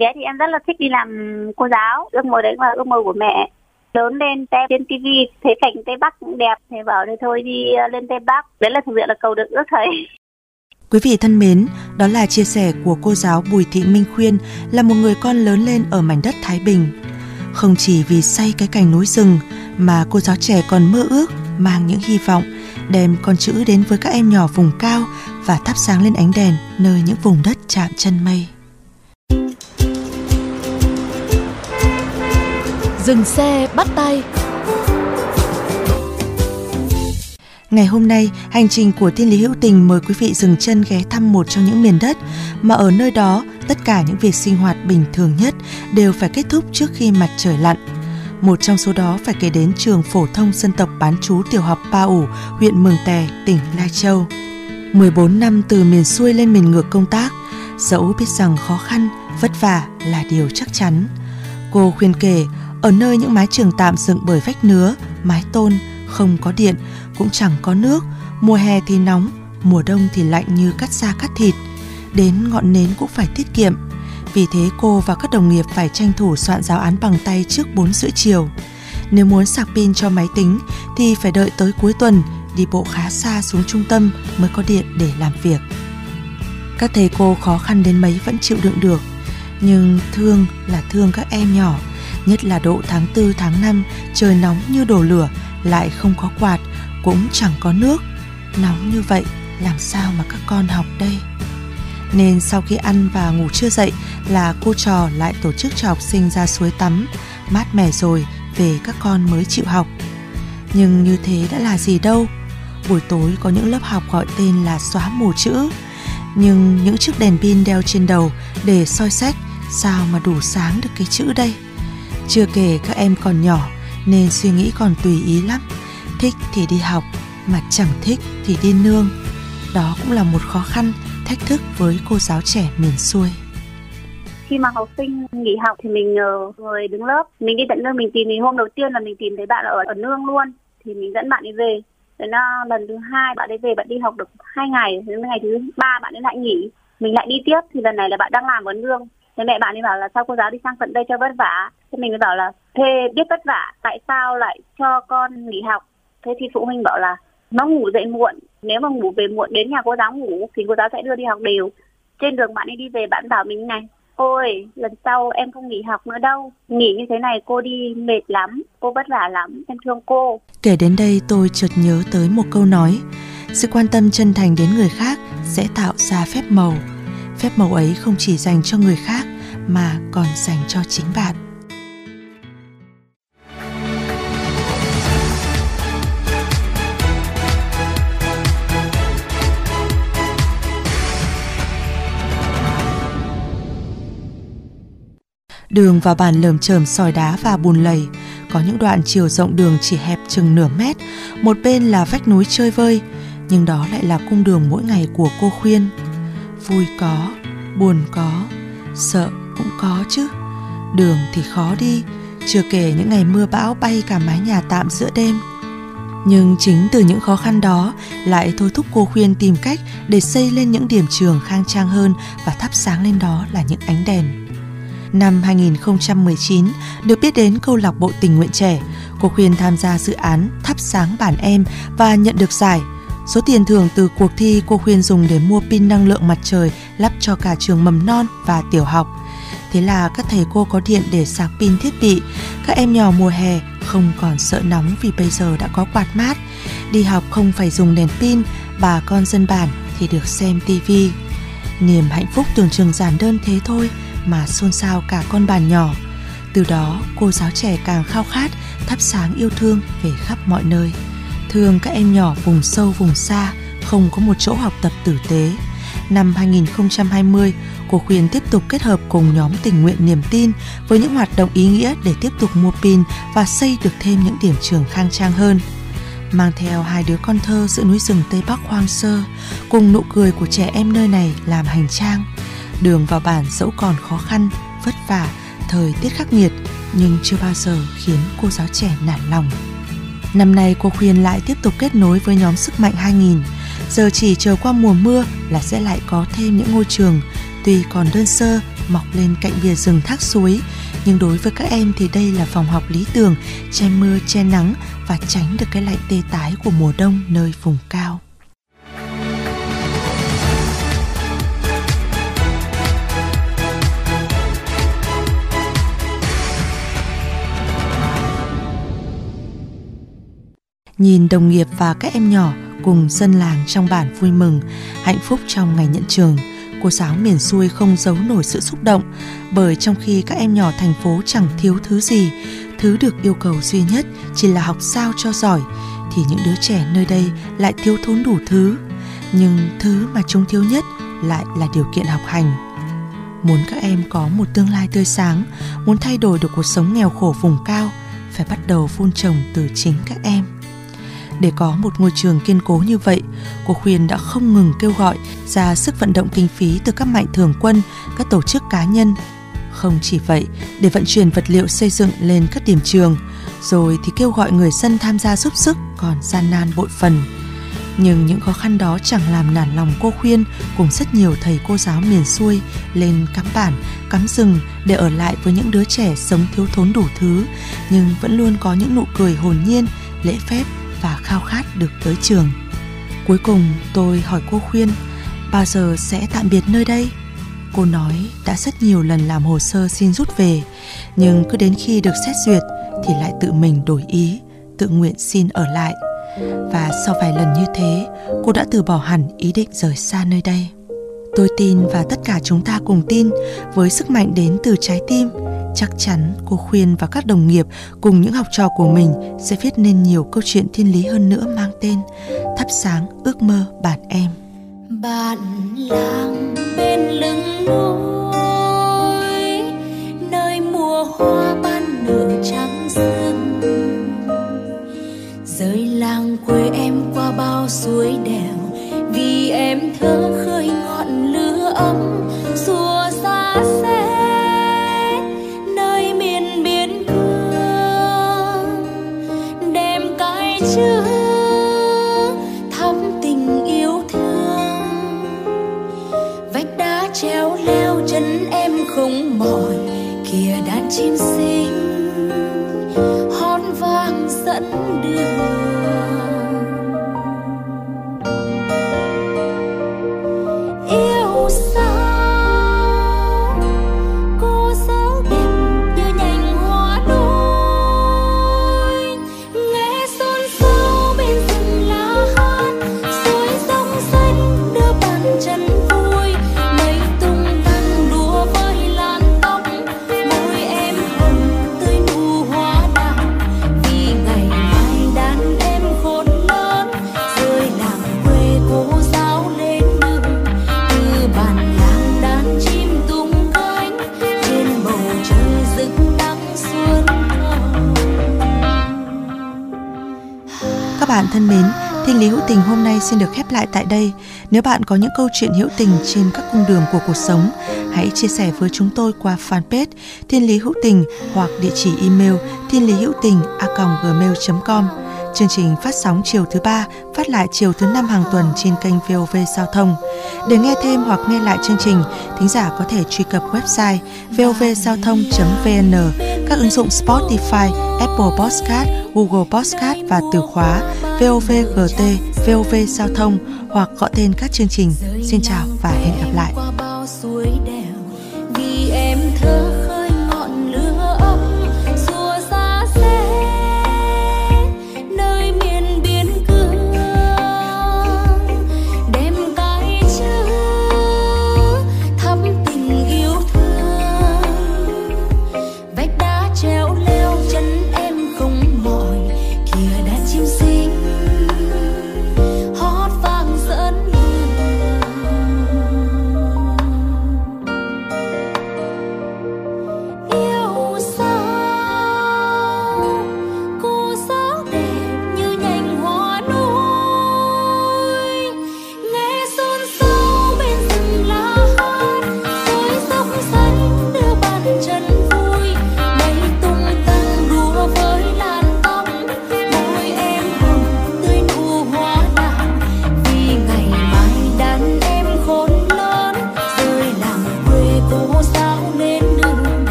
bé thì em rất là thích đi làm cô giáo, ước mơ đấy là ước mơ của mẹ. Lớn lên xem trên TV thấy cảnh Tây Bắc cũng đẹp, thì bảo thì thôi đi ờ, lên Tây Bắc. Đấy là thực sự là cầu được ước thầy. Quý vị thân mến, đó là chia sẻ của cô giáo Bùi Thị Minh Khuyên là một người con lớn lên ở mảnh đất Thái Bình. Không chỉ vì say cái cảnh núi rừng mà cô giáo trẻ còn mơ ước mang những hy vọng đem con chữ đến với các em nhỏ vùng cao và thắp sáng lên ánh đèn nơi những vùng đất chạm chân mây. Dừng xe bắt tay Ngày hôm nay, hành trình của Thiên Lý Hữu Tình mời quý vị dừng chân ghé thăm một trong những miền đất mà ở nơi đó tất cả những việc sinh hoạt bình thường nhất đều phải kết thúc trước khi mặt trời lặn. Một trong số đó phải kể đến trường phổ thông dân tộc bán trú tiểu học Pa ủ, huyện Mường Tè, tỉnh Lai Châu. 14 năm từ miền xuôi lên miền ngược công tác, dẫu biết rằng khó khăn, vất vả là điều chắc chắn. Cô khuyên kể, ở nơi những mái trường tạm dựng bởi vách nứa, mái tôn, không có điện, cũng chẳng có nước, mùa hè thì nóng, mùa đông thì lạnh như cắt da cắt thịt. Đến ngọn nến cũng phải tiết kiệm. Vì thế cô và các đồng nghiệp phải tranh thủ soạn giáo án bằng tay trước 4 rưỡi chiều. Nếu muốn sạc pin cho máy tính thì phải đợi tới cuối tuần, đi bộ khá xa xuống trung tâm mới có điện để làm việc. Các thầy cô khó khăn đến mấy vẫn chịu đựng được, nhưng thương là thương các em nhỏ, nhất là độ tháng 4 tháng 5 trời nóng như đổ lửa, lại không có quạt, cũng chẳng có nước. Nóng như vậy, làm sao mà các con học đây? Nên sau khi ăn và ngủ chưa dậy là cô trò lại tổ chức cho học sinh ra suối tắm, mát mẻ rồi về các con mới chịu học. Nhưng như thế đã là gì đâu? Buổi tối có những lớp học gọi tên là xóa mù chữ, nhưng những chiếc đèn pin đeo trên đầu để soi sách sao mà đủ sáng được cái chữ đây? Chưa kể các em còn nhỏ nên suy nghĩ còn tùy ý lắm. Thích thì đi học, mà chẳng thích thì đi nương. Đó cũng là một khó khăn, thách thức với cô giáo trẻ miền xuôi. Khi mà học sinh nghỉ học thì mình nhờ người đứng lớp, mình đi tận nơi mình tìm thì hôm đầu tiên là mình tìm thấy bạn ở ở nương luôn thì mình dẫn bạn ấy về. Rồi nó ờ, lần thứ hai bạn ấy về bạn đi học được hai ngày, đến ngày thứ ba bạn ấy lại nghỉ, mình lại đi tiếp thì lần này là bạn đang làm ở nương. Thế mẹ bạn ấy bảo là sao cô giáo đi sang tận đây cho vất vả. Thế mình mới bảo là thế biết vất vả, tại sao lại cho con nghỉ học? Thế thì phụ huynh bảo là nó ngủ dậy muộn, nếu mà ngủ về muộn đến nhà cô giáo ngủ thì cô giáo sẽ đưa đi học đều. Trên đường bạn ấy đi về bạn bảo mình này, ôi lần sau em không nghỉ học nữa đâu, nghỉ như thế này cô đi mệt lắm, cô vất vả lắm, em thương cô. Kể đến đây tôi chợt nhớ tới một câu nói Sự quan tâm chân thành đến người khác sẽ tạo ra phép màu Phép màu ấy không chỉ dành cho người khác mà còn dành cho chính bạn Đường vào bản lởm chởm sỏi đá và bùn lầy, có những đoạn chiều rộng đường chỉ hẹp chừng nửa mét, một bên là vách núi chơi vơi, nhưng đó lại là cung đường mỗi ngày của cô Khuyên. Vui có, buồn có, sợ cũng có chứ. Đường thì khó đi, chưa kể những ngày mưa bão bay cả mái nhà tạm giữa đêm. Nhưng chính từ những khó khăn đó lại thôi thúc cô Khuyên tìm cách để xây lên những điểm trường khang trang hơn và thắp sáng lên đó là những ánh đèn. Năm 2019, được biết đến câu lạc bộ tình nguyện trẻ, cô Khuyên tham gia dự án Thắp sáng bản em và nhận được giải. Số tiền thưởng từ cuộc thi cô Khuyên dùng để mua pin năng lượng mặt trời lắp cho cả trường mầm non và tiểu học. Thế là các thầy cô có điện để sạc pin thiết bị, các em nhỏ mùa hè không còn sợ nóng vì bây giờ đã có quạt mát. Đi học không phải dùng đèn pin, bà con dân bản thì được xem tivi. Niềm hạnh phúc tưởng chừng giản đơn thế thôi mà xôn xao cả con bàn nhỏ. Từ đó cô giáo trẻ càng khao khát thắp sáng yêu thương về khắp mọi nơi. thương các em nhỏ vùng sâu vùng xa không có một chỗ học tập tử tế. Năm 2020, cô khuyên tiếp tục kết hợp cùng nhóm tình nguyện niềm tin với những hoạt động ý nghĩa để tiếp tục mua pin và xây được thêm những điểm trường khang trang hơn. Mang theo hai đứa con thơ giữa núi rừng Tây Bắc hoang sơ, cùng nụ cười của trẻ em nơi này làm hành trang. Đường vào bản dẫu còn khó khăn, vất vả, thời tiết khắc nghiệt, nhưng chưa bao giờ khiến cô giáo trẻ nản lòng. Năm nay cô khuyên lại tiếp tục kết nối với nhóm Sức Mạnh 2000. Giờ chỉ chờ qua mùa mưa là sẽ lại có thêm những ngôi trường, tuy còn đơn sơ, mọc lên cạnh bìa rừng thác suối, nhưng đối với các em thì đây là phòng học lý tưởng, che mưa che nắng và tránh được cái lạnh tê tái của mùa đông nơi vùng cao. Nhìn đồng nghiệp và các em nhỏ cùng dân làng trong bản vui mừng, hạnh phúc trong ngày nhận trường. Cô giáo miền xuôi không giấu nổi sự xúc động bởi trong khi các em nhỏ thành phố chẳng thiếu thứ gì, thứ được yêu cầu duy nhất chỉ là học sao cho giỏi thì những đứa trẻ nơi đây lại thiếu thốn đủ thứ. Nhưng thứ mà chúng thiếu nhất lại là điều kiện học hành. Muốn các em có một tương lai tươi sáng, muốn thay đổi được cuộc sống nghèo khổ vùng cao, phải bắt đầu phun trồng từ chính các em. Để có một ngôi trường kiên cố như vậy, cô Khuyên đã không ngừng kêu gọi ra sức vận động kinh phí từ các mạnh thường quân, các tổ chức cá nhân. Không chỉ vậy, để vận chuyển vật liệu xây dựng lên các điểm trường, rồi thì kêu gọi người dân tham gia giúp sức còn gian nan bội phần. Nhưng những khó khăn đó chẳng làm nản lòng cô Khuyên cùng rất nhiều thầy cô giáo miền xuôi lên cắm bản, cắm rừng để ở lại với những đứa trẻ sống thiếu thốn đủ thứ, nhưng vẫn luôn có những nụ cười hồn nhiên, lễ phép và khao khát được tới trường. Cuối cùng tôi hỏi cô khuyên bao giờ sẽ tạm biệt nơi đây? Cô nói đã rất nhiều lần làm hồ sơ xin rút về, nhưng cứ đến khi được xét duyệt thì lại tự mình đổi ý, tự nguyện xin ở lại. Và sau vài lần như thế, cô đã từ bỏ hẳn ý định rời xa nơi đây. Tôi tin và tất cả chúng ta cùng tin với sức mạnh đến từ trái tim chắc chắn cô khuyên và các đồng nghiệp cùng những học trò của mình sẽ viết nên nhiều câu chuyện thiên lý hơn nữa mang tên thắp sáng ước mơ bạn em. Bạn làng bên lưng núi, nơi mùa hoa ban nở trắng dương rời làng quê em qua bao suối đèo, vì em thơ khơi ngọn lửa ấm dẫn đường bạn thân mến, Thiên lý hữu tình hôm nay xin được khép lại tại đây. Nếu bạn có những câu chuyện hữu tình trên các cung đường của cuộc sống, hãy chia sẻ với chúng tôi qua fanpage Thiên lý hữu tình hoặc địa chỉ email thiên lý hữu tình a gmail.com. Chương trình phát sóng chiều thứ ba, phát lại chiều thứ năm hàng tuần trên kênh VOV Giao thông. Để nghe thêm hoặc nghe lại chương trình, thính giả có thể truy cập website vovgiao thông.vn, các ứng dụng Spotify, Apple Podcast, Google Podcast và từ khóa VOVGT, VOV Giao thông hoặc gọi tên các chương trình. Xin chào và hẹn gặp lại.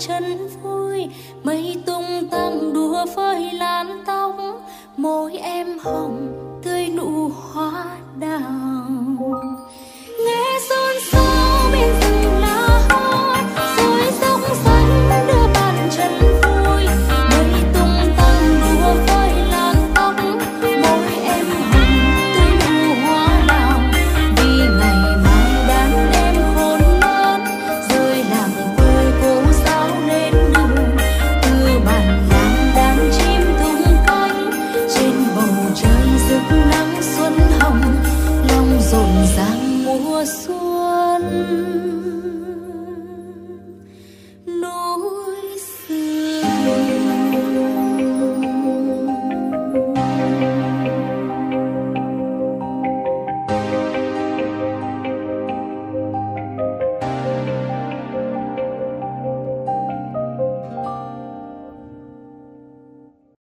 chân vui mây tung tăng đùa với làn tóc. Môi em hồng